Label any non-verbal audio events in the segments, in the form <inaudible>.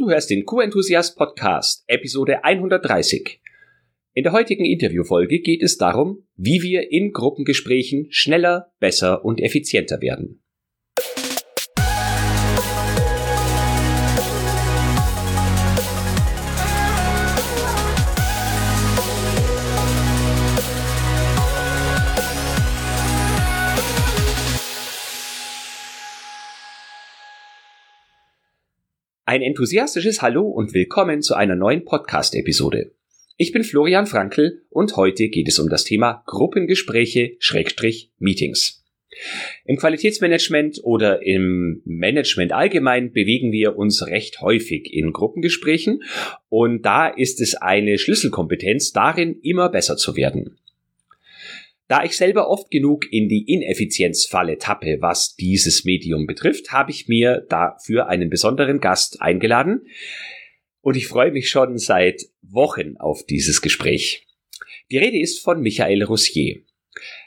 Du hörst den Q-Enthusiast Podcast, Episode 130. In der heutigen Interviewfolge geht es darum, wie wir in Gruppengesprächen schneller, besser und effizienter werden. Ein enthusiastisches Hallo und willkommen zu einer neuen Podcast-Episode. Ich bin Florian Frankl und heute geht es um das Thema Gruppengespräche Schrägstrich Meetings. Im Qualitätsmanagement oder im Management allgemein bewegen wir uns recht häufig in Gruppengesprächen und da ist es eine Schlüsselkompetenz darin, immer besser zu werden. Da ich selber oft genug in die Ineffizienzfalle tappe, was dieses Medium betrifft, habe ich mir dafür einen besonderen Gast eingeladen. Und ich freue mich schon seit Wochen auf dieses Gespräch. Die Rede ist von Michael Roussier.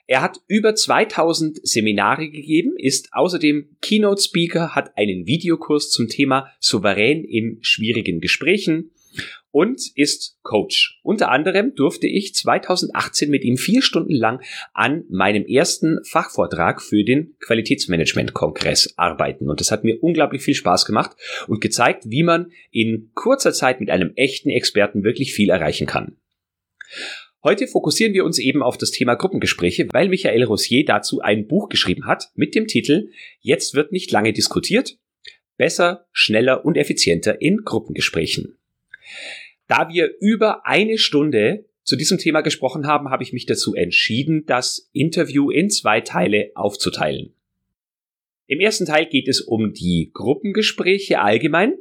Er hat über 2000 Seminare gegeben, ist außerdem Keynote Speaker, hat einen Videokurs zum Thema souverän in schwierigen Gesprächen und ist Coach. Unter anderem durfte ich 2018 mit ihm vier Stunden lang an meinem ersten Fachvortrag für den Qualitätsmanagement-Kongress arbeiten. Und das hat mir unglaublich viel Spaß gemacht und gezeigt, wie man in kurzer Zeit mit einem echten Experten wirklich viel erreichen kann. Heute fokussieren wir uns eben auf das Thema Gruppengespräche, weil Michael Rossier dazu ein Buch geschrieben hat mit dem Titel Jetzt wird nicht lange diskutiert. Besser, schneller und effizienter in Gruppengesprächen. Da wir über eine Stunde zu diesem Thema gesprochen haben, habe ich mich dazu entschieden, das Interview in zwei Teile aufzuteilen. Im ersten Teil geht es um die Gruppengespräche allgemein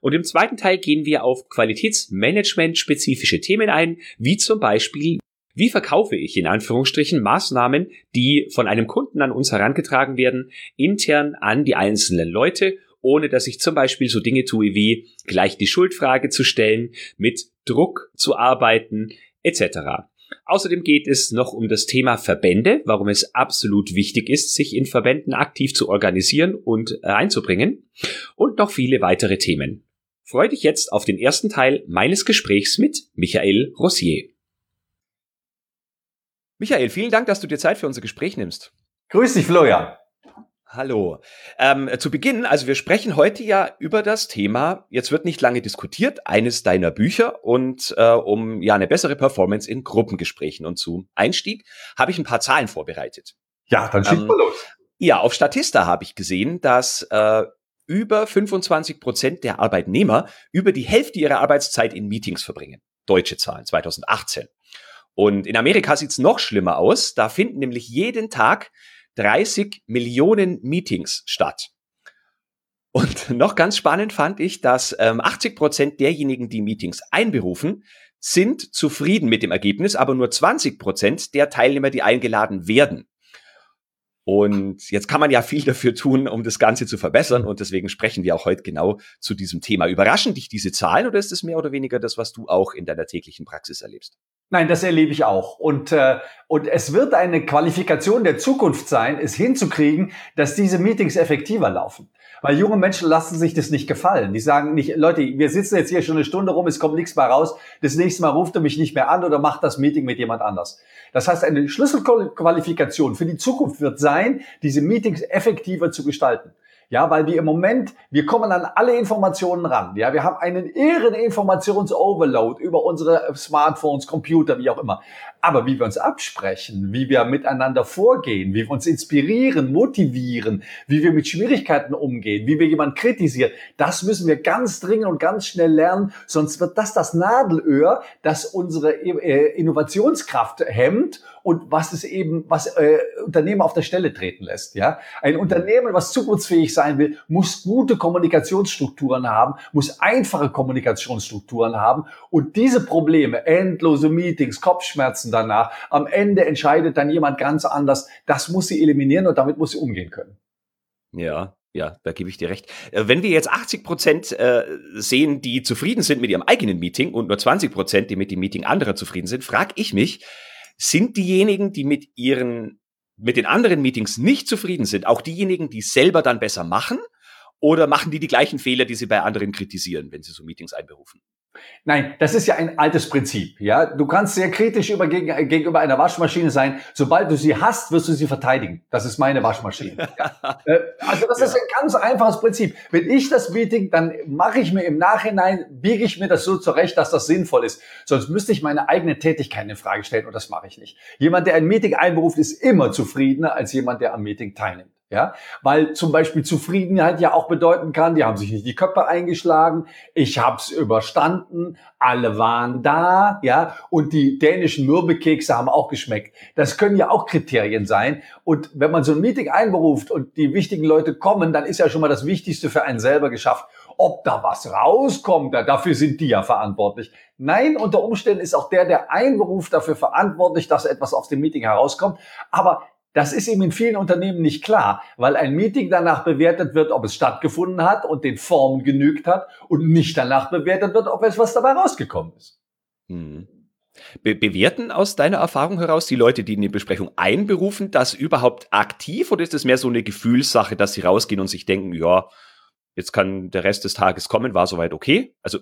und im zweiten Teil gehen wir auf Qualitätsmanagement-spezifische Themen ein, wie zum Beispiel, wie verkaufe ich in Anführungsstrichen Maßnahmen, die von einem Kunden an uns herangetragen werden, intern an die einzelnen Leute ohne dass ich zum Beispiel so Dinge tue wie gleich die Schuldfrage zu stellen, mit Druck zu arbeiten, etc. Außerdem geht es noch um das Thema Verbände, warum es absolut wichtig ist, sich in Verbänden aktiv zu organisieren und einzubringen und noch viele weitere Themen. Freue dich jetzt auf den ersten Teil meines Gesprächs mit Michael Rossier. Michael, vielen Dank, dass du dir Zeit für unser Gespräch nimmst. Grüß dich, Florian. Hallo. Ähm, zu Beginn, also wir sprechen heute ja über das Thema, jetzt wird nicht lange diskutiert, eines deiner Bücher und äh, um ja eine bessere Performance in Gruppengesprächen. Und zum Einstieg habe ich ein paar Zahlen vorbereitet. Ja, dann schießt ähm, mal los. Ja, auf Statista habe ich gesehen, dass äh, über 25 Prozent der Arbeitnehmer über die Hälfte ihrer Arbeitszeit in Meetings verbringen. Deutsche Zahlen, 2018. Und in Amerika sieht's noch schlimmer aus. Da finden nämlich jeden Tag 30 Millionen Meetings statt. Und <laughs> noch ganz spannend fand ich, dass ähm, 80 Prozent derjenigen, die Meetings einberufen, sind zufrieden mit dem Ergebnis, aber nur 20 Prozent der Teilnehmer, die eingeladen werden. Und jetzt kann man ja viel dafür tun, um das Ganze zu verbessern. Und deswegen sprechen wir auch heute genau zu diesem Thema. Überraschen dich diese Zahlen oder ist es mehr oder weniger das, was du auch in deiner täglichen Praxis erlebst? Nein, das erlebe ich auch. Und, äh, und es wird eine Qualifikation der Zukunft sein, es hinzukriegen, dass diese Meetings effektiver laufen. Weil junge Menschen lassen sich das nicht gefallen. Die sagen nicht, Leute, wir sitzen jetzt hier schon eine Stunde rum, es kommt nichts mehr raus. Das nächste Mal ruft er mich nicht mehr an oder macht das Meeting mit jemand anders. Das heißt, eine Schlüsselqualifikation für die Zukunft wird sein, diese Meetings effektiver zu gestalten. Ja, weil wir im Moment, wir kommen an alle Informationen ran. Ja, wir haben einen irren Informationsoverload über unsere Smartphones, Computer, wie auch immer. Aber wie wir uns absprechen, wie wir miteinander vorgehen, wie wir uns inspirieren, motivieren, wie wir mit Schwierigkeiten umgehen, wie wir jemanden kritisieren, das müssen wir ganz dringend und ganz schnell lernen, sonst wird das das Nadelöhr, das unsere äh, Innovationskraft hemmt und was es eben, was äh, Unternehmen auf der Stelle treten lässt. Ja, ein Unternehmen, was zukunftsfähig sein will, muss gute Kommunikationsstrukturen haben, muss einfache Kommunikationsstrukturen haben und diese Probleme, endlose Meetings, Kopfschmerzen Schmerzen danach. Am Ende entscheidet dann jemand ganz anders. Das muss sie eliminieren und damit muss sie umgehen können. Ja, ja, da gebe ich dir recht. Äh, wenn wir jetzt 80 Prozent äh, sehen, die zufrieden sind mit ihrem eigenen Meeting und nur 20 Prozent, die mit dem Meeting anderer zufrieden sind, frage ich mich, sind diejenigen, die mit ihren, mit den anderen Meetings nicht zufrieden sind, auch diejenigen, die selber dann besser machen? Oder machen die die gleichen Fehler, die sie bei anderen kritisieren, wenn sie so Meetings einberufen? Nein, das ist ja ein altes Prinzip. Ja, du kannst sehr kritisch über, gegenüber einer Waschmaschine sein. Sobald du sie hast, wirst du sie verteidigen. Das ist meine Waschmaschine. Ja. <laughs> Äh, also das ja. ist ein ganz einfaches Prinzip. Wenn ich das Meeting, dann mache ich mir im Nachhinein, biege ich mir das so zurecht, dass das sinnvoll ist. Sonst müsste ich meine eigene Tätigkeit in Frage stellen und das mache ich nicht. Jemand, der ein Meeting einberuft, ist immer zufriedener als jemand, der am Meeting teilnimmt. Ja, weil zum Beispiel Zufriedenheit ja auch bedeuten kann, die haben sich nicht die Köpfe eingeschlagen, ich hab's überstanden, alle waren da, ja, und die dänischen Mürbekekse haben auch geschmeckt. Das können ja auch Kriterien sein. Und wenn man so ein Meeting einberuft und die wichtigen Leute kommen, dann ist ja schon mal das Wichtigste für einen selber geschafft. Ob da was rauskommt, dafür sind die ja verantwortlich. Nein, unter Umständen ist auch der, der einberuft, dafür verantwortlich, dass etwas aus dem Meeting herauskommt. Aber das ist eben in vielen Unternehmen nicht klar, weil ein Meeting danach bewertet wird, ob es stattgefunden hat und den Formen genügt hat und nicht danach bewertet wird, ob etwas dabei rausgekommen ist. Hm. Be bewerten aus deiner Erfahrung heraus die Leute, die in die Besprechung einberufen, das überhaupt aktiv oder ist es mehr so eine Gefühlssache, dass sie rausgehen und sich denken, ja, jetzt kann der Rest des Tages kommen, war soweit okay? Also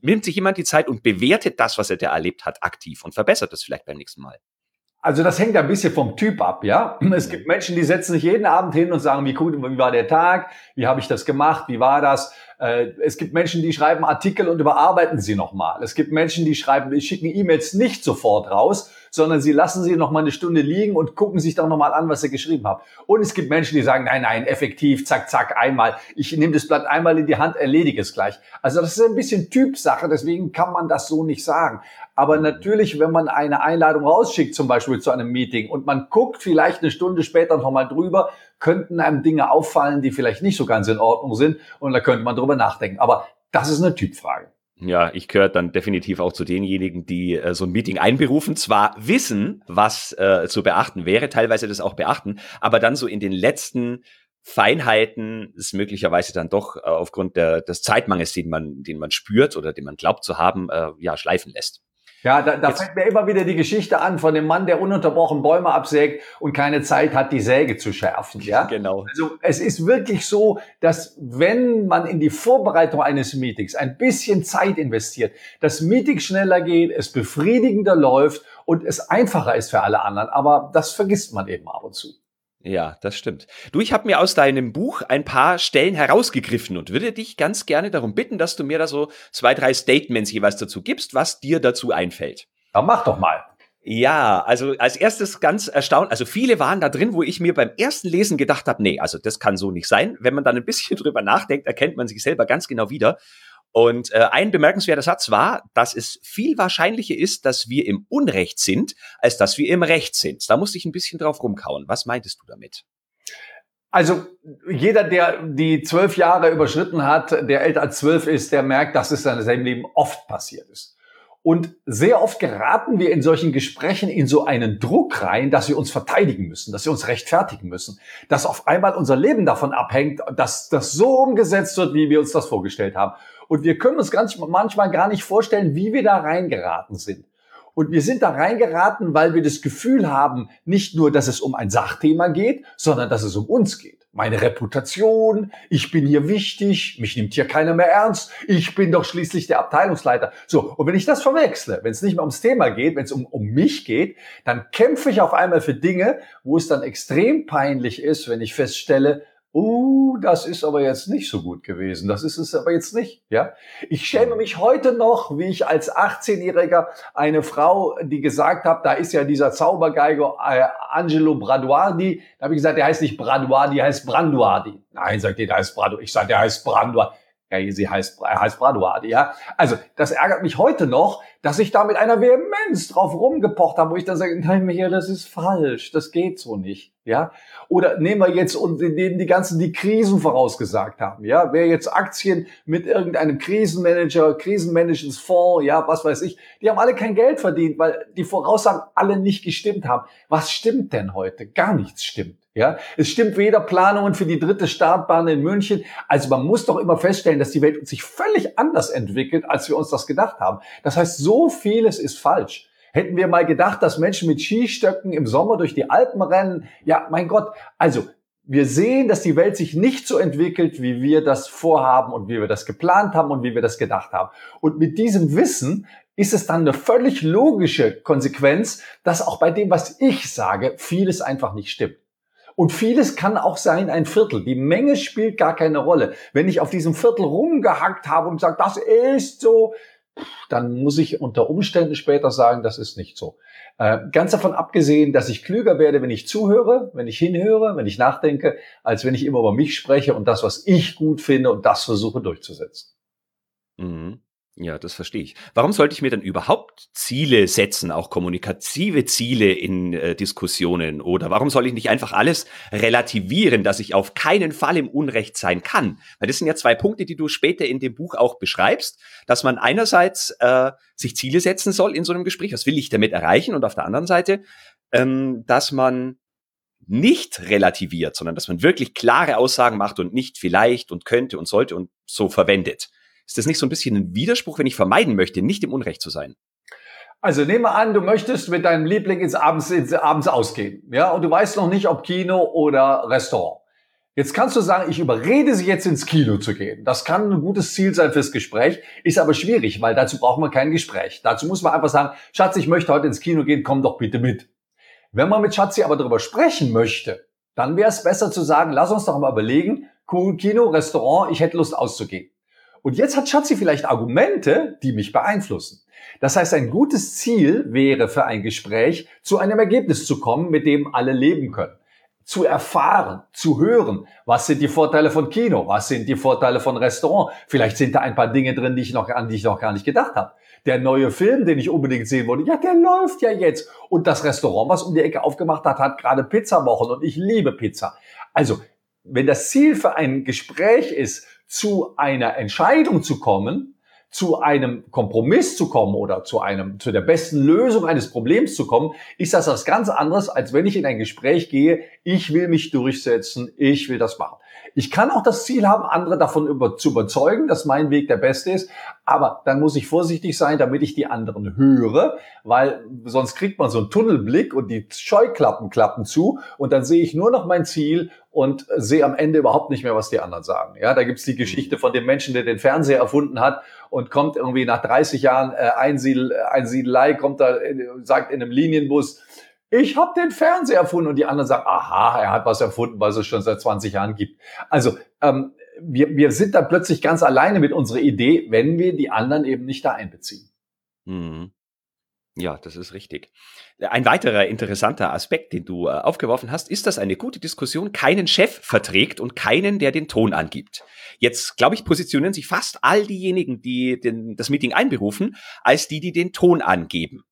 nimmt sich jemand die Zeit und bewertet das, was er da erlebt hat, aktiv und verbessert das vielleicht beim nächsten Mal? Also das hängt ein bisschen vom Typ ab, ja. <clears throat> Es gibt Menschen, die setzen sich jeden Abend hin und sagen, wie gut, wie war der Tag, wie habe ich das gemacht, wie war das. Äh, es gibt Menschen, die schreiben Artikel und überarbeiten sie nochmal. Es gibt Menschen, die schreiben, die schicken E-Mails nicht sofort raus, sondern sie lassen sie noch mal eine Stunde liegen und gucken sich doch noch mal an, was sie geschrieben haben. Und es gibt Menschen, die sagen, nein, nein, effektiv, zack, zack, einmal. Ich nehme das Blatt einmal in die Hand, erledige es gleich. Also das ist ein bisschen Typsache, deswegen kann man das so nicht sagen. Aber natürlich, wenn man eine Einladung rausschickt, zum Beispiel zu einem Meeting, und man guckt vielleicht eine Stunde später noch mal drüber, könnten einem Dinge auffallen, die vielleicht nicht so ganz in Ordnung sind, und da könnte man drüber nachdenken. Aber das ist eine Typfrage. Ja, ich gehöre dann definitiv auch zu denjenigen, die äh, so ein Meeting einberufen, zwar wissen, was äh, zu beachten wäre, teilweise das auch beachten, aber dann so in den letzten Feinheiten es möglicherweise dann doch äh, aufgrund der, des Zeitmangels, den man, den man spürt oder den man glaubt zu haben, äh, ja, schleifen lässt. Ja, da, da fällt mir immer wieder die Geschichte an von dem Mann, der ununterbrochen Bäume absägt und keine Zeit hat, die Säge zu schärfen. Ja, genau. Also es ist wirklich so, dass wenn man in die Vorbereitung eines Meetings ein bisschen Zeit investiert, das Meeting schneller geht, es befriedigender läuft und es einfacher ist für alle anderen. Aber das vergisst man eben ab und zu. Ja, das stimmt. Du, ich habe mir aus deinem Buch ein paar Stellen herausgegriffen und würde dich ganz gerne darum bitten, dass du mir da so zwei, drei Statements jeweils dazu gibst, was dir dazu einfällt. Dann mach doch mal. Ja, also als erstes ganz erstaunt, also viele waren da drin, wo ich mir beim ersten Lesen gedacht habe, nee, also das kann so nicht sein. Wenn man dann ein bisschen <laughs> drüber nachdenkt, erkennt man sich selber ganz genau wieder. Und äh, ein bemerkenswerter Satz war, dass es viel wahrscheinlicher ist, dass wir im Unrecht sind, als dass wir im Recht sind. Da musste ich ein bisschen drauf rumkauen. Was meintest du damit? Also jeder, der die zwölf Jahre überschritten hat, der älter als zwölf ist, der merkt, dass es in seinem Leben oft passiert ist. Und sehr oft geraten wir in solchen Gesprächen in so einen Druck rein, dass wir uns verteidigen müssen, dass wir uns rechtfertigen müssen, dass auf einmal unser Leben davon abhängt, dass das so umgesetzt wird, wie wir uns das vorgestellt haben. Und wir können uns ganz manchmal gar nicht vorstellen, wie wir da reingeraten sind. Und wir sind da reingeraten, weil wir das Gefühl haben, nicht nur, dass es um ein Sachthema geht, sondern dass es um uns geht. Meine Reputation, ich bin hier wichtig, mich nimmt hier keiner mehr ernst, ich bin doch schließlich der Abteilungsleiter. So, und wenn ich das verwechsle, wenn es nicht mehr ums Thema geht, wenn es um, um mich geht, dann kämpfe ich auf einmal für Dinge, wo es dann extrem peinlich ist, wenn ich feststelle, uh, das ist aber jetzt nicht so gut gewesen. Das ist es aber jetzt nicht, ja. Ich schäme mich heute noch, wie ich als 18-Jähriger eine Frau, die gesagt hat, da ist ja dieser Zaubergeiger äh, Angelo Braduardi. Da habe ich gesagt, der heißt nicht Braduardi, der heißt Branduardi. Nein, sagt ihr, der heißt Braduardi. Ich sage, der heißt Branduardi. Ja, sie heißt, er heißt Braduardi, ja. Also, das ärgert mich heute noch, dass ich da mit einer Vehemenz drauf rumgepocht habe, wo ich dann sage, nein, hier, das ist falsch, das geht so nicht, ja. Oder nehmen wir jetzt und nehmen die ganzen, die Krisen vorausgesagt haben, ja. Wer jetzt Aktien mit irgendeinem Krisenmanager, Krisenmanagementsfonds, ja, was weiß ich, die haben alle kein Geld verdient, weil die Voraussagen alle nicht gestimmt haben. Was stimmt denn heute? Gar nichts stimmt. Ja, es stimmt weder Planungen für die dritte Startbahn in München. Also man muss doch immer feststellen, dass die Welt sich völlig anders entwickelt, als wir uns das gedacht haben. Das heißt, so vieles ist falsch. Hätten wir mal gedacht, dass Menschen mit Skistöcken im Sommer durch die Alpen rennen, ja, mein Gott, also wir sehen, dass die Welt sich nicht so entwickelt, wie wir das vorhaben und wie wir das geplant haben und wie wir das gedacht haben. Und mit diesem Wissen ist es dann eine völlig logische Konsequenz, dass auch bei dem, was ich sage, vieles einfach nicht stimmt. Und vieles kann auch sein ein Viertel. Die Menge spielt gar keine Rolle. Wenn ich auf diesem Viertel rumgehackt habe und sage, das ist so, dann muss ich unter Umständen später sagen, das ist nicht so. Äh, ganz davon abgesehen, dass ich klüger werde, wenn ich zuhöre, wenn ich hinhöre, wenn ich nachdenke, als wenn ich immer über mich spreche und das, was ich gut finde und das versuche durchzusetzen. Mhm. Ja, das verstehe ich. Warum sollte ich mir dann überhaupt Ziele setzen, auch kommunikative Ziele in äh, Diskussionen? Oder warum soll ich nicht einfach alles relativieren, dass ich auf keinen Fall im Unrecht sein kann? Weil das sind ja zwei Punkte, die du später in dem Buch auch beschreibst, dass man einerseits äh, sich Ziele setzen soll in so einem Gespräch, was will ich damit erreichen? Und auf der anderen Seite, ähm, dass man nicht relativiert, sondern dass man wirklich klare Aussagen macht und nicht vielleicht und könnte und sollte und so verwendet. Ist das nicht so ein bisschen ein Widerspruch, wenn ich vermeiden möchte, nicht im Unrecht zu sein? Also nehme an, du möchtest mit deinem Liebling ins Abends, ins Abends ausgehen, ja, und du weißt noch nicht, ob Kino oder Restaurant. Jetzt kannst du sagen, ich überrede sie jetzt ins Kino zu gehen. Das kann ein gutes Ziel sein fürs Gespräch, ist aber schwierig, weil dazu braucht man kein Gespräch. Dazu muss man einfach sagen, Schatz, ich möchte heute ins Kino gehen, komm doch bitte mit. Wenn man mit Schatzi aber darüber sprechen möchte, dann wäre es besser zu sagen, lass uns doch mal überlegen, Kino, Restaurant, ich hätte Lust auszugehen. Und jetzt hat Schatzi vielleicht Argumente, die mich beeinflussen. Das heißt, ein gutes Ziel wäre für ein Gespräch, zu einem Ergebnis zu kommen, mit dem alle leben können. Zu erfahren, zu hören, was sind die Vorteile von Kino, was sind die Vorteile von Restaurant. Vielleicht sind da ein paar Dinge drin, die ich noch, an die ich noch gar nicht gedacht habe. Der neue Film, den ich unbedingt sehen wollte, ja, der läuft ja jetzt. Und das Restaurant, was um die Ecke aufgemacht hat, hat gerade Pizzawochen und ich liebe Pizza. Also, wenn das Ziel für ein Gespräch ist, zu einer Entscheidung zu kommen, zu einem Kompromiss zu kommen oder zu einem, zu der besten Lösung eines Problems zu kommen, ist das was ganz anderes, als wenn ich in ein Gespräch gehe, ich will mich durchsetzen, ich will das machen. Ich kann auch das Ziel haben, andere davon über, zu überzeugen, dass mein Weg der beste ist, aber dann muss ich vorsichtig sein, damit ich die anderen höre, weil sonst kriegt man so einen Tunnelblick und die Scheuklappen klappen zu. Und dann sehe ich nur noch mein Ziel und sehe am Ende überhaupt nicht mehr, was die anderen sagen. Ja, da gibt's die Geschichte von dem Menschen, der den Fernseher erfunden hat und kommt irgendwie nach 30 Jahren äh, Einsiedel, Einsiedelei, kommt da, sagt in einem Linienbus, ich habe den Fernseher erfunden und die anderen sagen, aha, er hat was erfunden, was es schon seit 20 Jahren gibt. Also ähm, wir, wir sind da plötzlich ganz alleine mit unserer Idee, wenn wir die anderen eben nicht da einbeziehen. Mhm. Ja, das ist richtig. Ein weiterer interessanter Aspekt, den du äh, aufgeworfen hast, ist, dass eine gute Diskussion keinen Chef verträgt und keinen, der den Ton angibt. Jetzt, glaube ich, positionieren sich fast all diejenigen, die den, das Meeting einberufen, als die, die den Ton angeben.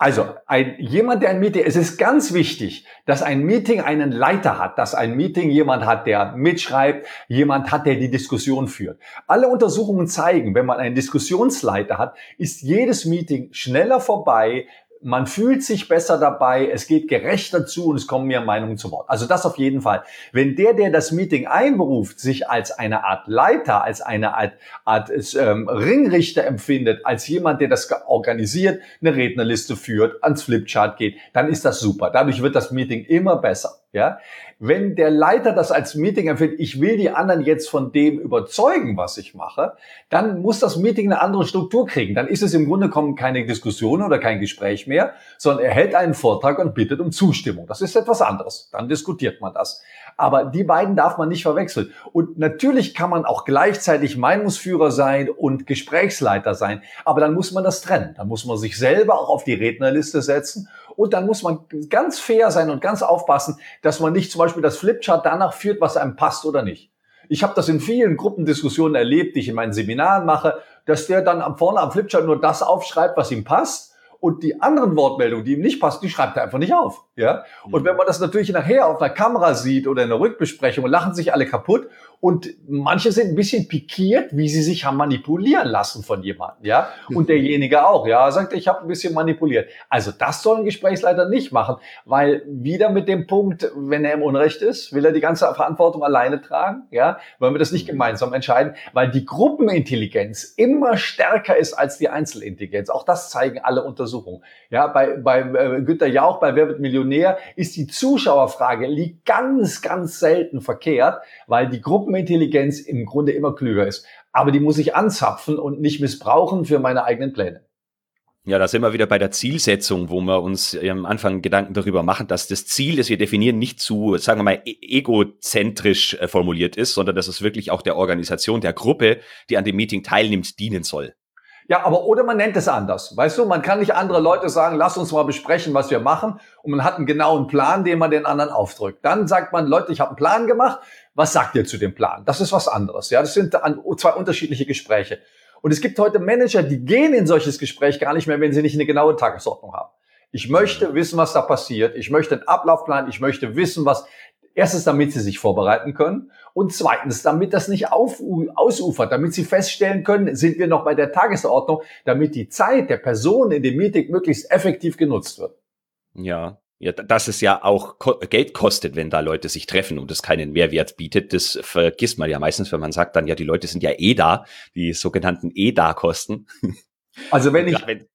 Also ein, jemand, der ein Meeting, es ist ganz wichtig, dass ein Meeting einen Leiter hat, dass ein Meeting jemand hat, der mitschreibt, jemand hat, der die Diskussion führt. Alle Untersuchungen zeigen, wenn man einen Diskussionsleiter hat, ist jedes Meeting schneller vorbei, man fühlt sich besser dabei, es geht gerechter zu und es kommen mehr Meinungen zu Wort. Also das auf jeden Fall. Wenn der, der das Meeting einberuft, sich als eine Art Leiter, als eine Art, Art ähm, Ringrichter empfindet, als jemand, der das organisiert, eine Rednerliste führt, ans Flipchart geht, dann ist das super. Dadurch wird das Meeting immer besser. Ja, wenn der Leiter das als Meeting empfindet, ich will die anderen jetzt von dem überzeugen, was ich mache, dann muss das Meeting eine andere Struktur kriegen. Dann ist es im Grunde genommen keine Diskussion oder kein Gespräch mehr, sondern er hält einen Vortrag und bittet um Zustimmung. Das ist etwas anderes. Dann diskutiert man das. Aber die beiden darf man nicht verwechseln. Und natürlich kann man auch gleichzeitig Meinungsführer sein und Gesprächsleiter sein. Aber dann muss man das trennen. Dann muss man sich selber auch auf die Rednerliste setzen und dann muss man ganz fair sein und ganz aufpassen, dass man nicht zum Beispiel das Flipchart danach führt, was einem passt oder nicht. Ich habe das in vielen Gruppendiskussionen erlebt, die ich in meinen Seminaren mache, dass der dann vorne am Flipchart nur das aufschreibt, was ihm passt und die anderen Wortmeldungen, die ihm nicht passen, die schreibt er einfach nicht auf. Ja? Und wenn man das natürlich nachher auf einer Kamera sieht oder in einer Rückbesprechung, lachen sich alle kaputt und manche sind ein bisschen pikiert, wie sie sich haben manipulieren lassen von jemandem, ja. Und derjenige auch, ja, sagt, ich habe ein bisschen manipuliert. Also das soll ein Gesprächsleiter nicht machen, weil wieder mit dem Punkt, wenn er im Unrecht ist, will er die ganze Verantwortung alleine tragen, ja. Wollen wir das nicht gemeinsam entscheiden, weil die Gruppenintelligenz immer stärker ist als die Einzelintelligenz. Auch das zeigen alle Untersuchungen Untersuchung. Ja, bei, bei äh, Günter Jauch, bei Wer wird Millionär, ist die Zuschauerfrage liegt ganz, ganz selten verkehrt, weil die Gruppenintelligenz im Grunde immer klüger ist. Aber die muss ich anzapfen und nicht missbrauchen für meine eigenen Pläne. Ja, da sind wir wieder bei der Zielsetzung, wo wir uns am Anfang Gedanken darüber machen, dass das Ziel, das wir definieren, nicht zu, sagen wir mal, e-, egozentrisch äh, formuliert ist, sondern dass es wirklich auch der Organisation, der Gruppe, die an dem Meeting teilnimmt, dienen soll. Ja, aber oder man nennt es anders. Weißt du, man kann nicht andere Leute sagen, lass uns mal besprechen, was wir machen. Und man hat einen genauen Plan, den man den anderen aufdrückt. Dann sagt man, Leute, ich habe einen Plan gemacht. Was sagt ihr zu dem Plan? Das ist was anderes. Ja, das sind zwei unterschiedliche Gespräche. Und es gibt heute Manager, die gehen in solches Gespräch gar nicht mehr, wenn sie nicht eine genaue Tagesordnung haben. Ich möchte wissen, was da passiert. Ich möchte einen Ablaufplan. Ich möchte wissen, was, erstens, damit sie sich vorbereiten können. Und zweitens, damit das nicht auf, ausufert, damit sie feststellen können, sind wir noch bei der Tagesordnung, damit die Zeit der Person in dem Meeting möglichst effektiv genutzt wird. Ja, ja, dass es ja auch Geld kostet, wenn da Leute sich treffen und es keinen Mehrwert bietet, das vergisst man ja meistens, wenn man sagt dann, ja, die Leute sind ja eh da, die sogenannten eh da Kosten. Also wenn <laughs> ich, wenn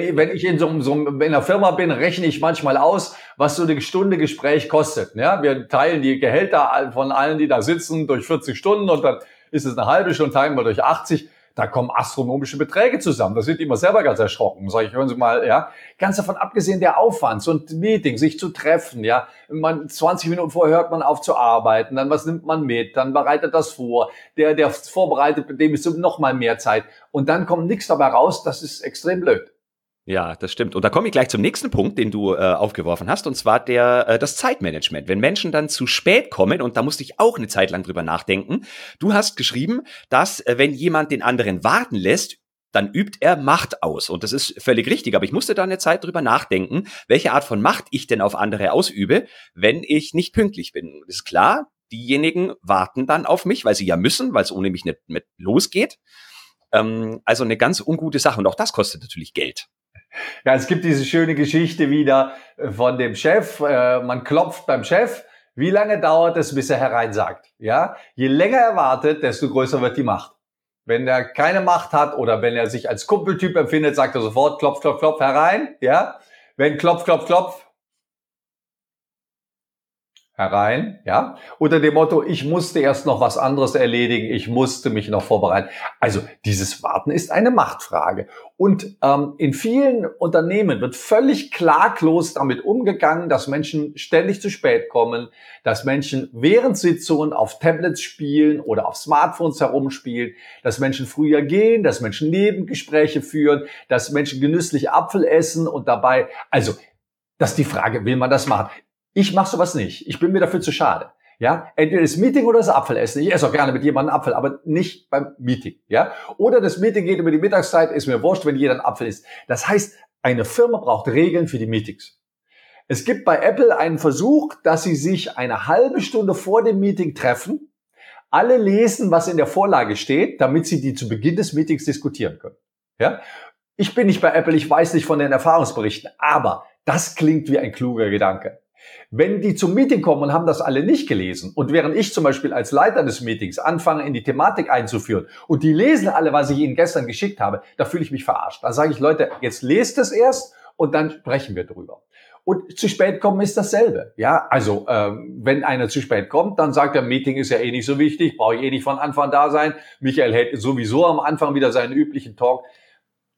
ich, wenn ich in so, so in einer Firma bin, rechne ich manchmal aus, was so eine Stunde Gespräch kostet. Ja, wir teilen die Gehälter von allen, die da sitzen, durch 40 Stunden und dann ist es eine halbe Stunde, teilen wir durch 80 da kommen astronomische Beträge zusammen. Da sind die immer selber ganz erschrocken. Sag ich, hören Sie mal, ja. Ganz davon abgesehen der Aufwand, so ein Meeting, sich zu treffen, ja. Man, 20 Minuten vorher hört man auf zu arbeiten, dann was nimmt man mit, dann bereitet das vor. Der, der vorbereitet, dem ist noch mal mehr Zeit. Und dann kommt nichts dabei raus, das ist extrem blöd. Ja, das stimmt. Und da komme ich gleich zum nächsten Punkt, den du äh, aufgeworfen hast, und zwar der äh, das Zeitmanagement. Wenn Menschen dann zu spät kommen, und da musste ich auch eine Zeit lang drüber nachdenken, du hast geschrieben, dass äh, wenn jemand den anderen warten lässt, dann übt er Macht aus. Und das ist völlig richtig, aber ich musste da eine Zeit drüber nachdenken, welche Art von Macht ich denn auf andere ausübe, wenn ich nicht pünktlich bin. Das ist klar, diejenigen warten dann auf mich, weil sie ja müssen, weil es ohne mich nicht mit losgeht. Ähm, also eine ganz ungute Sache. Und auch das kostet natürlich Geld. Ja, es gibt diese schöne Geschichte wieder äh, von dem Chef. Äh, man klopft beim Chef. Wie lange dauert es, bis er hereinsagt? Ja, je länger er wartet, desto größer wird die Macht. Wenn er keine Macht hat oder wenn er sich als Kumpeltyp empfindet, sagt er sofort klopf, klopf, klopf herein. Ja, wenn klopf, klopf, klopf, herein, ja, unter dem Motto, ich musste erst noch was anderes erledigen, ich musste mich noch vorbereiten. Also dieses Warten ist eine Machtfrage. Und ähm, in vielen Unternehmen wird völlig klaglos damit umgegangen, dass Menschen ständig zu spät kommen, dass Menschen während Sitzungen auf Tablets spielen oder auf Smartphones herumspielen, dass Menschen früher gehen, dass Menschen Nebengespräche führen, dass Menschen genüsslich Apfel essen und dabei, also das ist die Frage, will man das machen? Ich mache sowas nicht. Ich bin mir dafür zu schade. Ja, entweder das Meeting oder das Apfelessen. Ich esse auch gerne mit jemandem Apfel, aber nicht beim Meeting. Ja, oder das Meeting geht über die Mittagszeit, ist mir wurscht, wenn jeder einen Apfel isst. Das heißt, eine Firma braucht Regeln für die Meetings. Es gibt bei Apple einen Versuch, dass sie sich eine halbe Stunde vor dem Meeting treffen, alle lesen, was in der Vorlage steht, damit sie die zu Beginn des Meetings diskutieren können. Ja, ich bin nicht bei Apple, ich weiß nicht von den Erfahrungsberichten, aber das klingt wie ein kluger Gedanke. Wenn die zum Meeting kommen und haben das alle nicht gelesen und während ich zum Beispiel als Leiter des Meetings anfange, in die Thematik einzuführen und die lesen alle, was ich ihnen gestern geschickt habe, da fühle ich mich verarscht. Da sage ich, Leute, jetzt lest es erst und dann sprechen wir drüber. Und zu spät kommen ist dasselbe. Ja, also ähm, wenn einer zu spät kommt, dann sagt er, Meeting ist ja eh nicht so wichtig, brauche ich eh nicht von Anfang da sein. Michael hält sowieso am Anfang wieder seinen üblichen Talk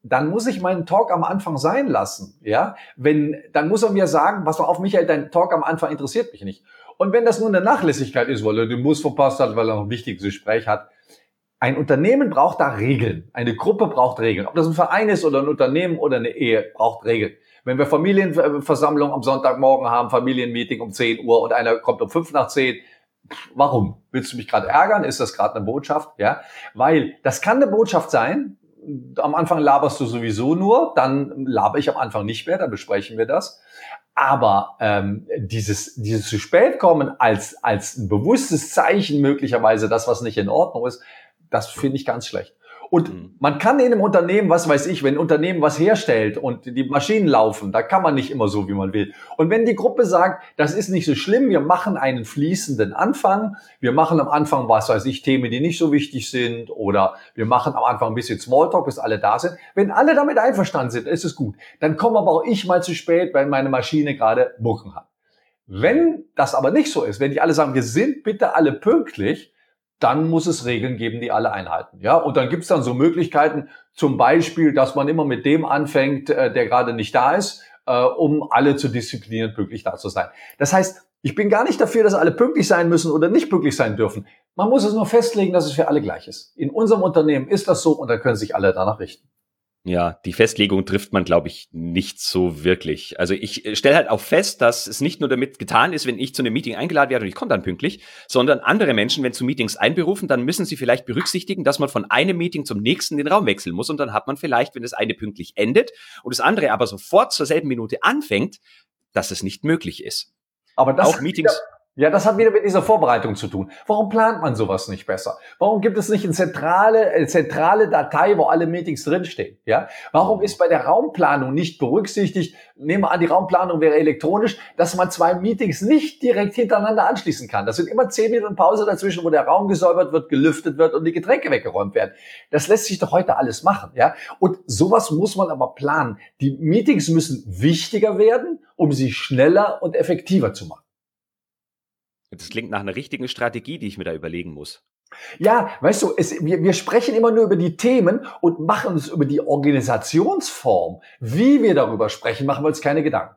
dann muss ich meinen Talk am Anfang sein lassen. Ja, wenn, dann muss er mir sagen, mal auf, Michael, dein Talk am Anfang interessiert mich nicht. Und wenn das nur eine Nachlässigkeit ist, weil er den Bus verpasst hat, weil er noch ein wichtiges Gespräch hat, ein Unternehmen braucht da Regeln. Eine Gruppe braucht Regeln. Ob das ein Verein ist oder ein Unternehmen oder eine Ehe, braucht Regeln. Wenn wir Familienversammlung am Sonntagmorgen haben, Familienmeeting um 10 Uhr und einer kommt um 5 nach 10, warum? Willst du mich gerade ärgern? Ist das gerade eine Botschaft? Ja, weil das kann eine Botschaft sein, am Anfang laberst du sowieso nur, dann laber ich am Anfang nicht mehr, dann besprechen wir das. Aber ähm, dieses, dieses zu spät kommen als, als ein bewusstes Zeichen möglicherweise, das, was nicht in Ordnung ist, das finde ich ganz schlecht. Und mhm. man kann in einem Unternehmen, was weiß ich, wenn ein Unternehmen was herstellt und die Maschinen laufen, da kann man nicht immer so, wie man will. Und wenn die Gruppe sagt, das ist nicht so schlimm, wir machen einen fließenden Anfang, wir machen am Anfang, was weiß ich, Themen, die nicht so wichtig sind, oder wir machen am Anfang ein bisschen Smalltalk, bis alle da sind. Wenn alle damit einverstanden sind, ist es gut. Dann komme aber auch ich mal zu spät, weil meine Maschine gerade Mucken hat. Wenn das aber nicht so ist, wenn die alle sagen, wir sind bitte alle pünktlich, dann muss es Regeln geben, die alle einhalten. Ja, und dann gibt's dann so Möglichkeiten, zum Beispiel, dass man immer mit dem anfängt, äh, der gerade nicht da ist, äh, um alle zu disziplinieren, pünktlich da zu sein. Das heißt, ich bin gar nicht dafür, dass alle pünktlich sein müssen oder nicht pünktlich sein dürfen. Man muss es nur festlegen, dass es für alle gleich ist. In unserem Unternehmen ist das so und da können sich alle danach richten. Ja, die Festlegung trifft man, glaube ich, nicht so wirklich. Also ich äh, stelle halt auch fest, dass es nicht nur damit getan ist, wenn ich zu einem Meeting eingeladen werde und ich komme dann pünktlich, sondern andere Menschen, wenn zu Meetings einberufen, dann müssen sie vielleicht berücksichtigen, dass man von einem Meeting zum nächsten den Raum wechseln muss und dann hat man vielleicht, wenn das eine pünktlich endet und das andere aber sofort zur selben Minute anfängt, dass es nicht möglich ist. Aber das auch Meetings. Ja, das hat wieder mit dieser Vorbereitung zu tun. Warum plant man sowas nicht besser? Warum gibt es nicht eine zentrale, eine zentrale Datei, wo alle Meetings drinstehen? Ja? Warum ist bei der Raumplanung nicht berücksichtigt, nehmen wir an, die Raumplanung wäre elektronisch, dass man zwei Meetings nicht direkt hintereinander anschließen kann? Das sind immer zehn Minuten Pause dazwischen, wo der Raum gesäubert wird, gelüftet wird und die Getränke weggeräumt werden. Das lässt sich doch heute alles machen, ja? Und sowas muss man aber planen. Die Meetings müssen wichtiger werden, um sie schneller und effektiver zu machen. Das klingt nach einer richtigen Strategie, die ich mir da überlegen muss. Ja, weißt du, es, wir, wir sprechen immer nur über die Themen und machen uns über die Organisationsform, wie wir darüber sprechen, machen wir uns keine Gedanken.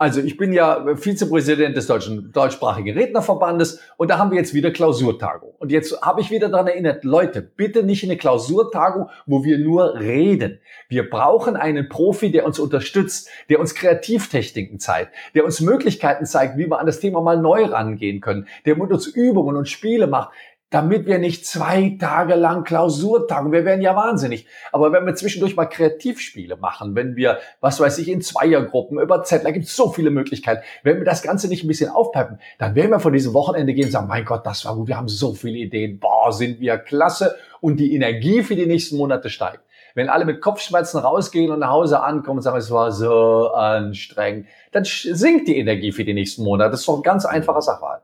Also ich bin ja Vizepräsident des deutschen deutschsprachigen Rednerverbandes und da haben wir jetzt wieder Klausurtagung. Und jetzt habe ich wieder daran erinnert, Leute, bitte nicht eine Klausurtagung, wo wir nur reden. Wir brauchen einen Profi, der uns unterstützt, der uns Kreativtechniken zeigt, der uns Möglichkeiten zeigt, wie wir an das Thema mal neu rangehen können, der mit uns Übungen und Spiele macht, damit wir nicht zwei Tage lang Klausur tagen. Wir wären ja wahnsinnig. Aber wenn wir zwischendurch mal Kreativspiele machen, wenn wir, was weiß ich, in Zweiergruppen über Z, da gibt es so viele Möglichkeiten. Wenn wir das Ganze nicht ein bisschen aufpeppen, dann werden wir von diesem Wochenende gehen und sagen, mein Gott, das war gut, wir haben so viele Ideen, boah, sind wir klasse und die Energie für die nächsten Monate steigt. Wenn alle mit Kopfschmerzen rausgehen und nach Hause ankommen und sagen, es war so anstrengend, dann sinkt die Energie für die nächsten Monate. Das ist doch ein ganz einfacher Sachverhalt.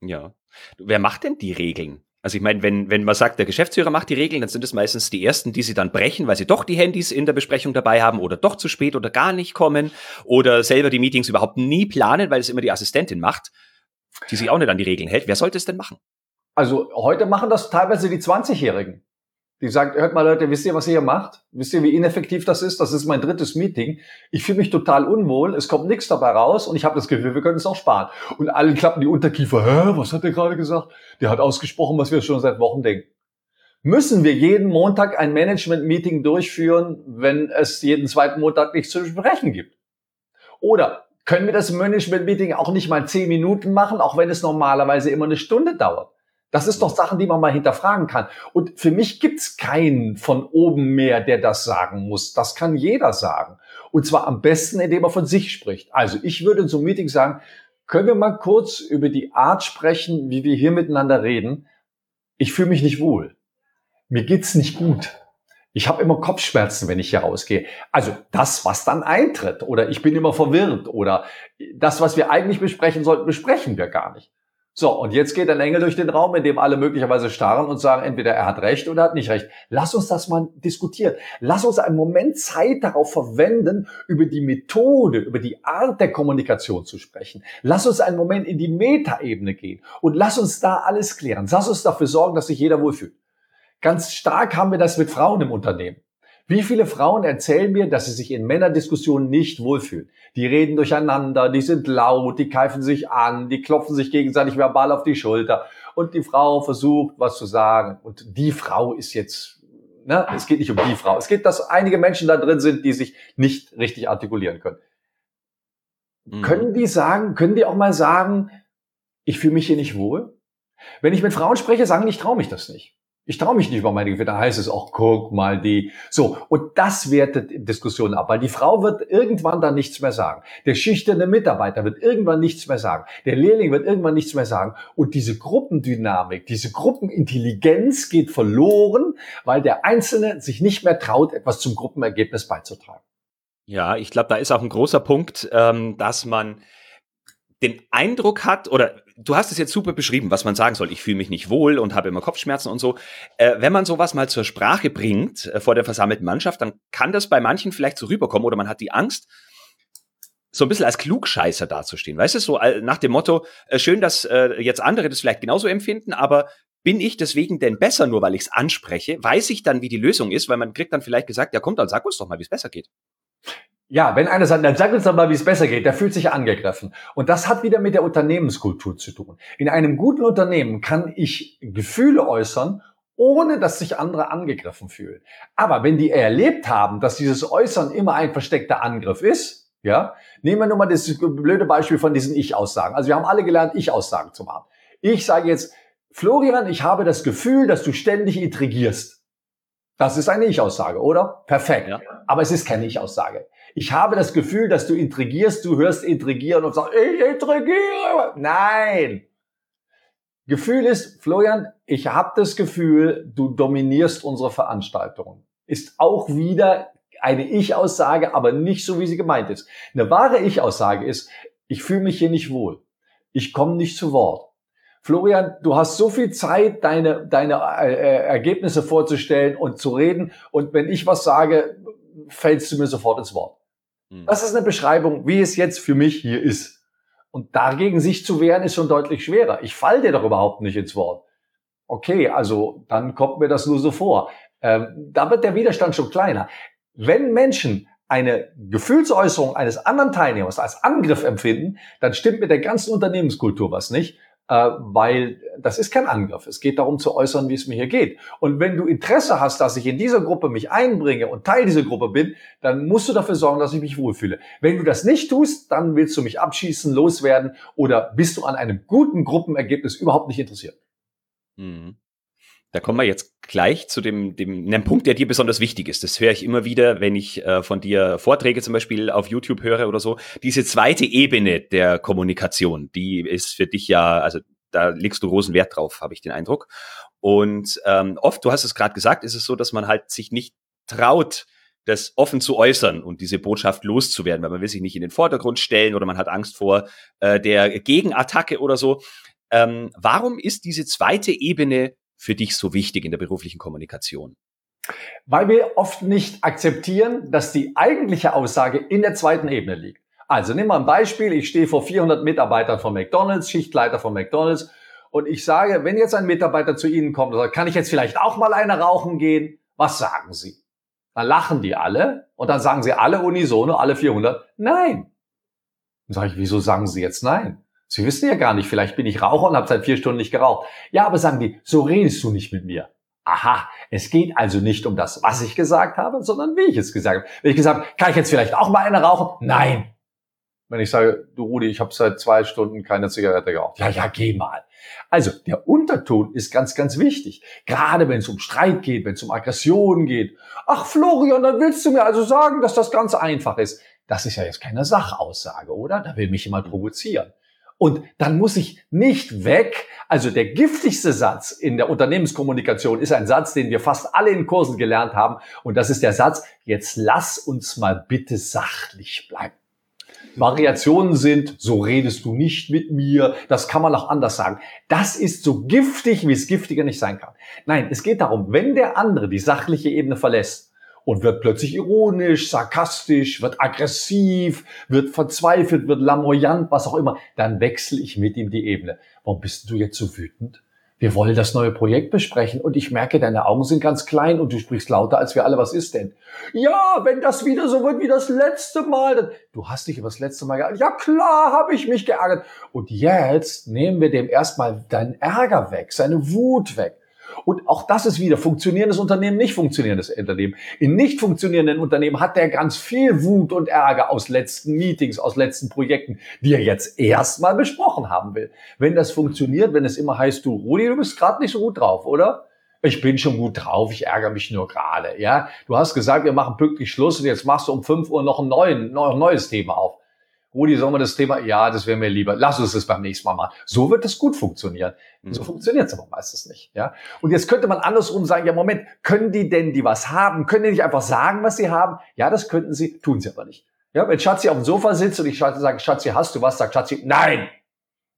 Ja. Wer macht denn die Regeln? Also ich meine, wenn, wenn man sagt, der Geschäftsführer macht die Regeln, dann sind es meistens die ersten, die sie dann brechen, weil sie doch die Handys in der Besprechung dabei haben oder doch zu spät oder gar nicht kommen oder selber die Meetings überhaupt nie planen, weil es immer die Assistentin macht, die sich auch nicht an die Regeln hält. Wer sollte es denn machen? Also heute machen das teilweise die 20-Jährigen. Die sagt, hört mal Leute, wisst ihr, was ihr hier macht? Wisst ihr, wie ineffektiv das ist? Das ist mein drittes Meeting. Ich fühle mich total unwohl, es kommt nichts dabei raus und ich habe das Gefühl, wir können es auch sparen. Und alle klappen die Unterkiefer. Hä, was hat der gerade gesagt? Der hat ausgesprochen, was wir schon seit Wochen denken. Müssen wir jeden Montag ein Management-Meeting durchführen, wenn es jeden zweiten Montag nichts zu besprechen gibt? Oder können wir das Management-Meeting auch nicht mal zehn Minuten machen, auch wenn es normalerweise immer eine Stunde dauert? Das ist doch Sachen, die man mal hinterfragen kann. Und für mich gibt's keinen von oben mehr, der das sagen muss. Das kann jeder sagen. Und zwar am besten, indem er von sich spricht. Also ich würde in so einem Meeting sagen, können wir mal kurz über die Art sprechen, wie wir hier miteinander reden. Ich fühle mich nicht wohl. Mir geht's nicht gut. Ich habe immer Kopfschmerzen, wenn ich hier rausgehe. Also das, was dann eintritt. Oder ich bin immer verwirrt. Oder das, was wir eigentlich besprechen sollten, besprechen wir gar nicht. So, und jetzt geht ein Engel durch den Raum, in dem alle möglicherweise starren und sagen, entweder er hat recht oder er hat nicht recht. Lass uns das mal diskutieren. Lass uns einen Moment Zeit darauf verwenden, über die Methode, über die Art der Kommunikation zu sprechen. Lass uns einen Moment in die Metaebene gehen und lass uns da alles klären. Lass uns dafür sorgen, dass sich jeder wohlfühlt. Ganz stark haben wir das mit Frauen im Unternehmen. Wie viele Frauen erzählen mir, dass sie sich in Männerdiskussionen nicht wohlfühlen? Die reden durcheinander, die sind laut, die keifen sich an, die klopfen sich gegenseitig verbal auf die Schulter und die Frau versucht, was zu sagen. Und die Frau ist jetzt, ne, es geht nicht um die Frau. Es geht, dass einige Menschen da drin sind, die sich nicht richtig artikulieren können. Mhm. Können die sagen, können die auch mal sagen, ich fühle mich hier nicht wohl? Wenn ich mit Frauen spreche, sagen die, ich traue mich das nicht. Ich traue mich nicht über meine. Dann heißt es auch, guck mal die. So, und das wertet Diskussionen ab, weil die Frau wird irgendwann dann nichts mehr sagen. Der schüchterne Mitarbeiter wird irgendwann nichts mehr sagen. Der Lehrling wird irgendwann nichts mehr sagen. Und diese Gruppendynamik, diese Gruppenintelligenz geht verloren, weil der Einzelne sich nicht mehr traut, etwas zum Gruppenergebnis beizutragen. Ja, ich glaube, da ist auch ein großer Punkt, ähm, dass man den Eindruck hat, oder du hast es jetzt super beschrieben, was man sagen soll, ich fühle mich nicht wohl und habe immer Kopfschmerzen und so. Äh, wenn man sowas mal zur Sprache bringt äh, vor der versammelten Mannschaft, dann kann das bei manchen vielleicht so rüberkommen oder man hat die Angst, so ein bisschen als Klugscheißer dazustehen. Weißt du, so nach dem Motto, äh, schön, dass äh, jetzt andere das vielleicht genauso empfinden, aber bin ich deswegen denn besser, nur weil ich es anspreche? Weiß ich dann, wie die Lösung ist, weil man kriegt dann vielleicht gesagt, ja komm, dann sag uns doch mal, wie es besser geht. Ja, wenn einer sagt, dann sag uns doch mal, wie es besser geht, der fühlt sich angegriffen. Und das hat wieder mit der Unternehmenskultur zu tun. In einem guten Unternehmen kann ich Gefühle äußern, ohne dass sich andere angegriffen fühlen. Aber wenn die erlebt haben, dass dieses Äußern immer ein versteckter Angriff ist, ja, nehmen wir nur mal das blöde Beispiel von diesen Ich-Aussagen. Also wir haben alle gelernt, Ich-Aussagen zu machen. Ich sage jetzt, Florian, ich habe das Gefühl, dass du ständig intrigierst. Das ist eine Ich-Aussage, oder? Perfekt. Ja. Aber es ist keine Ich-Aussage. Ich habe das Gefühl, dass du intrigierst, du hörst intrigieren und sagst, ich intrigiere. Nein. Gefühl ist, Florian, ich habe das Gefühl, du dominierst unsere Veranstaltung. Ist auch wieder eine Ich-Aussage, aber nicht so, wie sie gemeint ist. Eine wahre Ich-Aussage ist, ich fühle mich hier nicht wohl. Ich komme nicht zu Wort. Florian, du hast so viel Zeit, deine, deine äh, äh Ergebnisse vorzustellen und zu reden. Und wenn ich was sage, fällst du mir sofort ins Wort. Mhm. Das ist eine Beschreibung, wie es jetzt für mich hier ist. Und dagegen sich zu wehren, ist schon deutlich schwerer. Ich fall dir doch überhaupt nicht ins Wort. Okay, also dann kommt mir das nur so vor. Ähm, da wird der Widerstand schon kleiner. Wenn Menschen eine Gefühlsäußerung eines anderen Teilnehmers als Angriff empfinden, dann stimmt mit der ganzen Unternehmenskultur was nicht weil das ist kein Angriff. Es geht darum zu äußern, wie es mir hier geht. Und wenn du Interesse hast, dass ich in dieser Gruppe mich einbringe und Teil dieser Gruppe bin, dann musst du dafür sorgen, dass ich mich wohlfühle. Wenn du das nicht tust, dann willst du mich abschießen, loswerden oder bist du an einem guten Gruppenergebnis überhaupt nicht interessiert. Mhm. Da kommen wir jetzt gleich zu dem, dem einem Punkt, der dir besonders wichtig ist. Das höre ich immer wieder, wenn ich äh, von dir Vorträge zum Beispiel auf YouTube höre oder so. Diese zweite Ebene der Kommunikation, die ist für dich ja, also da legst du großen Wert drauf, habe ich den Eindruck. Und ähm, oft, du hast es gerade gesagt, ist es so, dass man halt sich nicht traut, das offen zu äußern und diese Botschaft loszuwerden, weil man will sich nicht in den Vordergrund stellen oder man hat Angst vor äh, der Gegenattacke oder so. Ähm, warum ist diese zweite Ebene für dich so wichtig in der beruflichen Kommunikation? Weil wir oft nicht akzeptieren, dass die eigentliche Aussage in der zweiten Ebene liegt. Also nimm mal ein Beispiel. Ich stehe vor 400 Mitarbeitern von McDonald's, Schichtleiter von McDonald's. Und ich sage, wenn jetzt ein Mitarbeiter zu Ihnen kommt kann ich jetzt vielleicht auch mal eine rauchen gehen? Was sagen Sie? Dann lachen die alle und dann sagen sie alle unisono, alle 400, nein. Dann sage ich, wieso sagen Sie jetzt nein? Sie wissen ja gar nicht, vielleicht bin ich Raucher und habe seit vier Stunden nicht geraucht. Ja, aber sagen die, so redest du nicht mit mir. Aha, es geht also nicht um das, was ich gesagt habe, sondern wie ich es gesagt habe. Wenn ich gesagt habe, kann ich jetzt vielleicht auch mal eine rauchen? Nein. Wenn ich sage, du Rudi, ich habe seit zwei Stunden keine Zigarette geraucht. Ja, ja, geh mal. Also der Unterton ist ganz, ganz wichtig. Gerade wenn es um Streit geht, wenn es um Aggression geht. Ach Florian, dann willst du mir also sagen, dass das ganz einfach ist. Das ist ja jetzt keine Sachaussage, oder? Da will mich jemand provozieren. Und dann muss ich nicht weg. Also der giftigste Satz in der Unternehmenskommunikation ist ein Satz, den wir fast alle in Kursen gelernt haben. Und das ist der Satz, jetzt lass uns mal bitte sachlich bleiben. Variationen sind, so redest du nicht mit mir, das kann man auch anders sagen. Das ist so giftig, wie es giftiger nicht sein kann. Nein, es geht darum, wenn der andere die sachliche Ebene verlässt, und wird plötzlich ironisch, sarkastisch, wird aggressiv, wird verzweifelt, wird lamoyant, was auch immer, dann wechsle ich mit ihm die Ebene. Warum bist du jetzt so wütend? Wir wollen das neue Projekt besprechen und ich merke, deine Augen sind ganz klein und du sprichst lauter als wir alle. Was ist denn? Ja, wenn das wieder so wird wie das letzte Mal. Dann, du hast dich über das letzte Mal geärgert. Ja klar, habe ich mich geärgert. Und jetzt nehmen wir dem erstmal deinen Ärger weg, seine Wut weg. Und auch das ist wieder funktionierendes Unternehmen, nicht funktionierendes Unternehmen. In nicht funktionierenden Unternehmen hat der ganz viel Wut und Ärger aus letzten Meetings, aus letzten Projekten, die er jetzt erstmal besprochen haben will. Wenn das funktioniert, wenn es immer heißt, du Rudi, du bist gerade nicht so gut drauf, oder? Ich bin schon gut drauf, ich ärgere mich nur gerade. Ja, du hast gesagt, wir machen pünktlich Schluss und jetzt machst du um 5 Uhr noch ein, neuen, noch ein neues Thema auf. Rudi, sollen wir das Thema? Ja, das wäre mir lieber. Lass uns das beim nächsten Mal machen. So wird es gut funktionieren. Mhm. So funktioniert es aber meistens nicht. Ja. Und jetzt könnte man andersrum sagen: Ja, Moment, können die denn, die was haben, können die nicht einfach sagen, was sie haben? Ja, das könnten sie, tun sie aber nicht. Ja, wenn Schatzi auf dem Sofa sitzt und ich sage, Schatzi, hast du was? Sagt Schatzi, nein.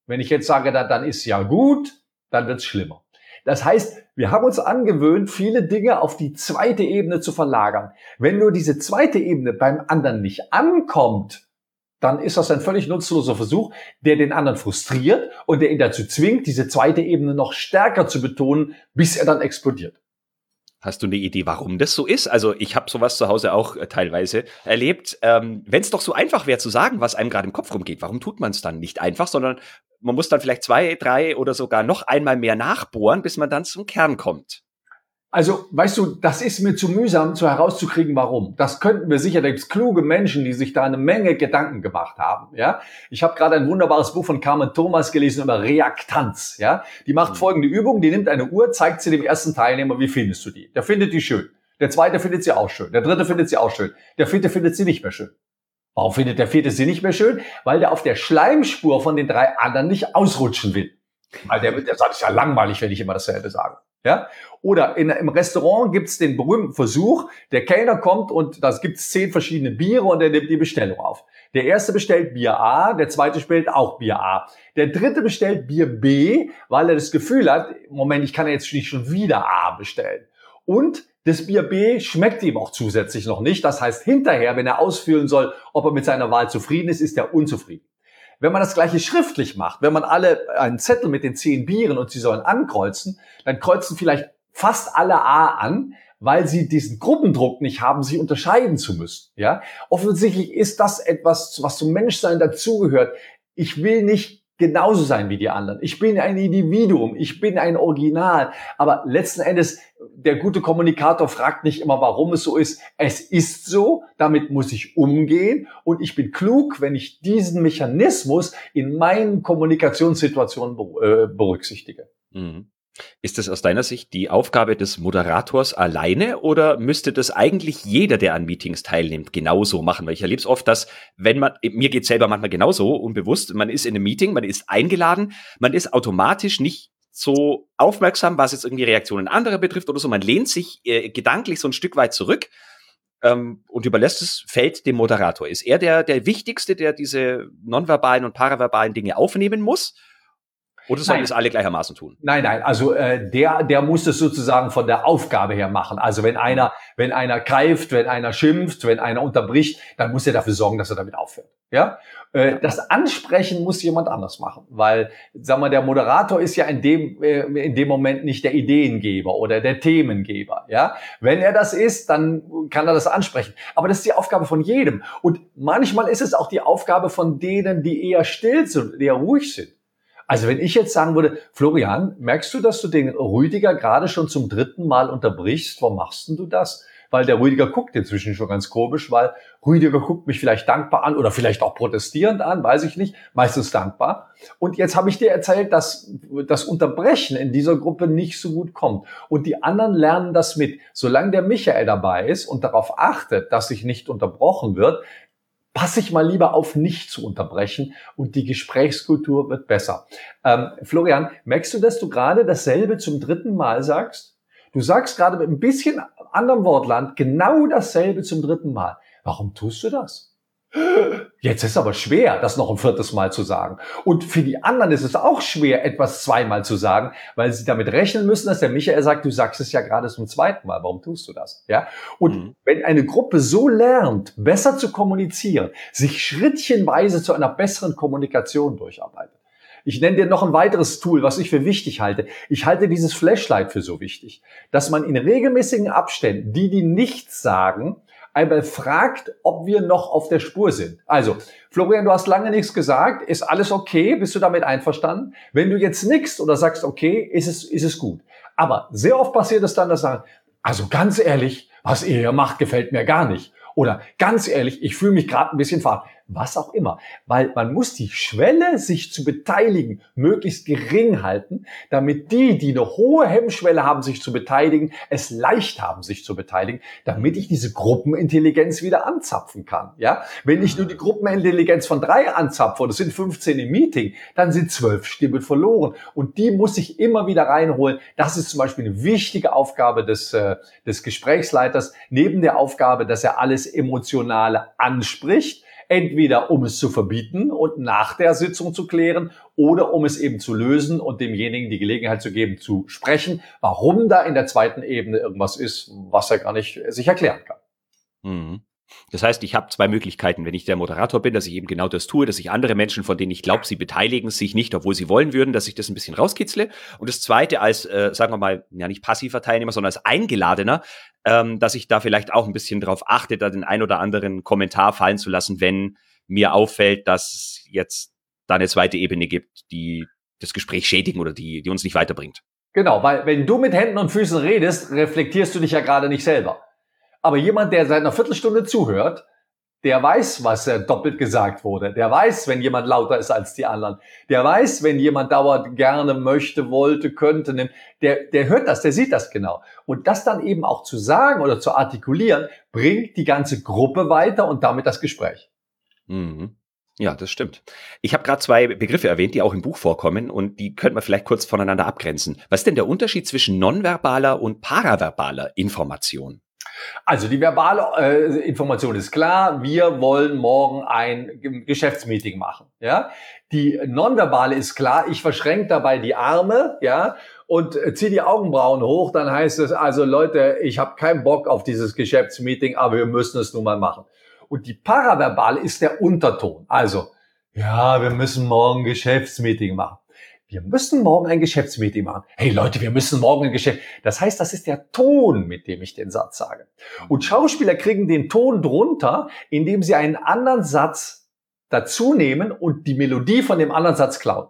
Wenn ich jetzt sage, dann, dann ist ja gut, dann wird's schlimmer. Das heißt, wir haben uns angewöhnt, viele Dinge auf die zweite Ebene zu verlagern. Wenn nur diese zweite Ebene beim anderen nicht ankommt, dann ist das ein völlig nutzloser Versuch, der den anderen frustriert und der ihn dazu zwingt, diese zweite Ebene noch stärker zu betonen, bis er dann explodiert. Hast du eine Idee, warum das so ist? Also ich habe sowas zu Hause auch äh, teilweise erlebt. Ähm, Wenn es doch so einfach wäre zu sagen, was einem gerade im Kopf rumgeht, warum tut man es dann nicht einfach, sondern man muss dann vielleicht zwei, drei oder sogar noch einmal mehr nachbohren, bis man dann zum Kern kommt? Also, weißt du, das ist mir zu mühsam, zu herauszukriegen, warum. Das könnten wir sicher, da gibt's kluge Menschen, die sich da eine Menge Gedanken gemacht haben. Ja, ich habe gerade ein wunderbares Buch von Carmen Thomas gelesen über Reaktanz. Ja, die macht mhm. folgende Übung: Die nimmt eine Uhr, zeigt sie dem ersten Teilnehmer, wie findest du die? Der findet die schön. Der zweite findet sie auch schön. Der dritte findet sie auch schön. Der vierte findet sie nicht mehr schön. Warum findet der vierte sie nicht mehr schön? Weil der auf der Schleimspur von den drei anderen nicht ausrutschen will. Weil der, der sagt, es ist ja langweilig, wenn ich immer dasselbe sage. Ja? Oder in, im Restaurant gibt's den berühmten Versuch, der Kellner kommt und das gibt's zehn verschiedene Biere und er nimmt die Bestellung auf. Der erste bestellt Bier A, der zweite bestellt auch Bier A. Der dritte bestellt Bier B, weil er das Gefühl hat, Moment, ich kann jetzt nicht schon wieder A bestellen. Und das Bier B schmeckt ihm auch zusätzlich noch nicht. Das heißt, hinterher, wenn er ausführen soll, ob er mit seiner Wahl zufrieden ist, ist er unzufrieden. Wenn man das gleiche schriftlich macht, wenn man alle einen Zettel mit den zehn Bieren und sie sollen ankreuzen, dann kreuzen vielleicht fast alle A an, weil sie diesen Gruppendruck nicht haben, sich unterscheiden zu müssen. Ja, offensichtlich ist das etwas, was zum Menschsein dazugehört. Ich will nicht genauso sein wie die anderen. Ich bin ein Individuum, ich bin ein Original. Aber letzten Endes, der gute Kommunikator fragt nicht immer, warum es so ist. Es ist so, damit muss ich umgehen und ich bin klug, wenn ich diesen Mechanismus in meinen Kommunikationssituationen äh, berücksichtige. Mhm. Ist das aus deiner Sicht die Aufgabe des Moderators alleine oder müsste das eigentlich jeder, der an Meetings teilnimmt, genauso machen? Weil ich erlebe es oft, dass wenn man, mir geht selber manchmal genauso unbewusst, man ist in einem Meeting, man ist eingeladen, man ist automatisch nicht so aufmerksam, was jetzt irgendwie Reaktionen anderer betrifft oder so. Man lehnt sich äh, gedanklich so ein Stück weit zurück ähm, und überlässt das Feld dem Moderator. Ist er der, der Wichtigste, der diese nonverbalen und paraverbalen Dinge aufnehmen muss? Oder sollen es alle gleichermaßen tun? Nein, nein. Also äh, der, der muss es sozusagen von der Aufgabe her machen. Also wenn einer, wenn einer greift, wenn einer schimpft, wenn einer unterbricht, dann muss er dafür sorgen, dass er damit aufhört. Ja. Äh, das Ansprechen muss jemand anders machen, weil, sag mal, der Moderator ist ja in dem äh, in dem Moment nicht der Ideengeber oder der Themengeber. Ja. Wenn er das ist, dann kann er das ansprechen. Aber das ist die Aufgabe von jedem. Und manchmal ist es auch die Aufgabe von denen, die eher still sind, die eher ruhig sind. Also wenn ich jetzt sagen würde, Florian, merkst du, dass du den Rüdiger gerade schon zum dritten Mal unterbrichst? Warum machst denn du das? Weil der Rüdiger guckt inzwischen schon ganz komisch, weil Rüdiger guckt mich vielleicht dankbar an oder vielleicht auch protestierend an, weiß ich nicht, meistens dankbar. Und jetzt habe ich dir erzählt, dass das Unterbrechen in dieser Gruppe nicht so gut kommt. Und die anderen lernen das mit. Solange der Michael dabei ist und darauf achtet, dass sich nicht unterbrochen wird, passe ich mal lieber auf, nicht zu unterbrechen und die Gesprächskultur wird besser. Ähm, Florian, merkst du, dass du gerade dasselbe zum dritten Mal sagst? Du sagst gerade mit ein bisschen anderem Wortland genau dasselbe zum dritten Mal. Warum tust du das? Jetzt ist aber schwer, das noch ein viertes Mal zu sagen. Und für die anderen ist es auch schwer, etwas zweimal zu sagen, weil sie damit rechnen müssen, dass der Michael sagt, du sagst es ja gerade zum zweiten Mal. Warum tust du das? Ja. Und mhm. wenn eine Gruppe so lernt, besser zu kommunizieren, sich schrittchenweise zu einer besseren Kommunikation durcharbeitet. Ich nenne dir noch ein weiteres Tool, was ich für wichtig halte. Ich halte dieses Flashlight für so wichtig, dass man in regelmäßigen Abständen, die, die nichts sagen, einmal fragt, ob wir noch auf der Spur sind. Also, Florian, du hast lange nichts gesagt. Ist alles okay? Bist du damit einverstanden? Wenn du jetzt nichts oder sagst, okay, ist es, ist es gut. Aber sehr oft passiert es dann, dass sagen, also ganz ehrlich, was ihr hier macht, gefällt mir gar nicht. Oder ganz ehrlich, ich fühle mich gerade ein bisschen fahren. Was auch immer. Weil man muss die Schwelle, sich zu beteiligen, möglichst gering halten, damit die, die eine hohe Hemmschwelle haben, sich zu beteiligen, es leicht haben, sich zu beteiligen, damit ich diese Gruppenintelligenz wieder anzapfen kann. Ja, wenn ich nur die Gruppenintelligenz von drei anzapfe und es sind 15 im Meeting, dann sind zwölf Stimmen verloren und die muss ich immer wieder reinholen. Das ist zum Beispiel eine wichtige Aufgabe des, äh, des Gesprächsleiters, neben der Aufgabe, dass er alles Emotionale anspricht, entweder um es zu verbieten und nach der Sitzung zu klären oder um es eben zu lösen und demjenigen die Gelegenheit zu geben, zu sprechen, warum da in der zweiten Ebene irgendwas ist, was er gar nicht sich erklären kann. Mhm. Das heißt, ich habe zwei Möglichkeiten, wenn ich der Moderator bin, dass ich eben genau das tue, dass ich andere Menschen, von denen ich glaube, sie beteiligen sich nicht, obwohl sie wollen würden, dass ich das ein bisschen rauskitzle. Und das Zweite als, äh, sagen wir mal, ja nicht passiver Teilnehmer, sondern als Eingeladener, ähm, dass ich da vielleicht auch ein bisschen darauf achte, da den ein oder anderen Kommentar fallen zu lassen, wenn mir auffällt, dass es jetzt da eine zweite Ebene gibt, die das Gespräch schädigen oder die, die uns nicht weiterbringt. Genau, weil wenn du mit Händen und Füßen redest, reflektierst du dich ja gerade nicht selber. Aber jemand, der seit einer Viertelstunde zuhört, der weiß, was doppelt gesagt wurde. Der weiß, wenn jemand lauter ist als die anderen. Der weiß, wenn jemand dauernd gerne möchte, wollte, könnte. Der, der hört das, der sieht das genau. Und das dann eben auch zu sagen oder zu artikulieren, bringt die ganze Gruppe weiter und damit das Gespräch. Mhm. Ja, das stimmt. Ich habe gerade zwei Begriffe erwähnt, die auch im Buch vorkommen und die könnte man vielleicht kurz voneinander abgrenzen. Was ist denn der Unterschied zwischen nonverbaler und paraverbaler Information? Also die verbale äh, Information ist klar. Wir wollen morgen ein Geschäftsmeeting machen. Ja, die nonverbale ist klar. Ich verschränke dabei die Arme. Ja, und äh, ziehe die Augenbrauen hoch. Dann heißt es also Leute, ich habe keinen Bock auf dieses Geschäftsmeeting, aber wir müssen es nun mal machen. Und die paraverbale ist der Unterton. Also ja, wir müssen morgen Geschäftsmeeting machen wir müssen morgen ein Geschäftsmeeting machen. Hey Leute, wir müssen morgen ein Geschäft. Das heißt, das ist der Ton, mit dem ich den Satz sage. Und Schauspieler kriegen den Ton drunter, indem sie einen anderen Satz dazu nehmen und die Melodie von dem anderen Satz klauen.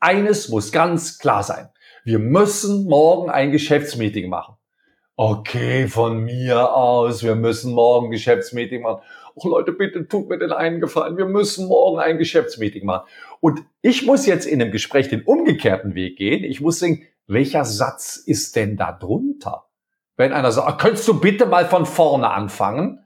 Eines muss ganz klar sein. Wir müssen morgen ein Geschäftsmeeting machen. Okay, von mir aus, wir müssen morgen ein Geschäftsmeeting machen oh Leute, bitte tut mir den einen Gefallen, wir müssen morgen ein Geschäftsmeeting machen. Und ich muss jetzt in einem Gespräch den umgekehrten Weg gehen. Ich muss sehen, welcher Satz ist denn da drunter? Wenn einer sagt, ah, könntest du bitte mal von vorne anfangen?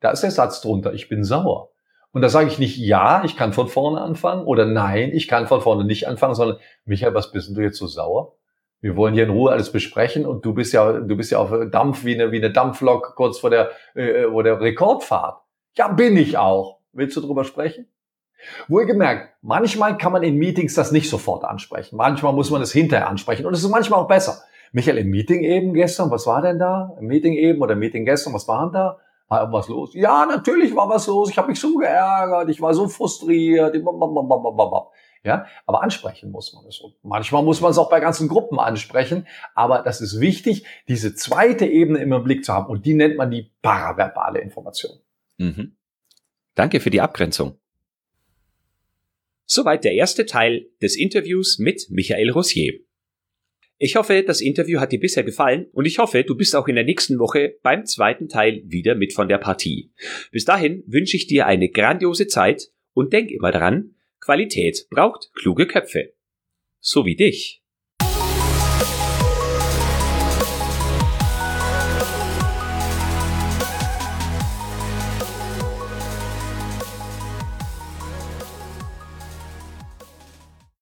Da ist der Satz drunter, ich bin sauer. Und da sage ich nicht, ja, ich kann von vorne anfangen oder nein, ich kann von vorne nicht anfangen, sondern Michael, was bist du jetzt so sauer? Wir wollen hier in Ruhe alles besprechen und du bist ja, du bist ja auf Dampf wie eine, wie eine Dampflok kurz vor der, äh, vor der Rekordfahrt. Ja, bin ich auch. Willst du drüber sprechen? Wohlgemerkt, manchmal kann man in Meetings das nicht sofort ansprechen. Manchmal muss man es hinterher ansprechen und es ist manchmal auch besser. Michael, im Meeting eben gestern, was war denn da? Im Meeting eben oder im Meeting gestern, was war denn da? War irgendwas los? Ja, natürlich war was los. Ich habe mich so geärgert, ich war so frustriert. Ja, aber ansprechen muss man es. Und manchmal muss man es auch bei ganzen Gruppen ansprechen. Aber das ist wichtig, diese zweite Ebene immer im Blick zu haben. Und die nennt man die paraverbale Information. Mhm. Danke für die Abgrenzung. Soweit der erste Teil des Interviews mit Michael Rossier. Ich hoffe, das Interview hat dir bisher gefallen und ich hoffe, du bist auch in der nächsten Woche beim zweiten Teil wieder mit von der Partie. Bis dahin wünsche ich dir eine grandiose Zeit und denk immer daran, Qualität braucht kluge Köpfe. So wie dich.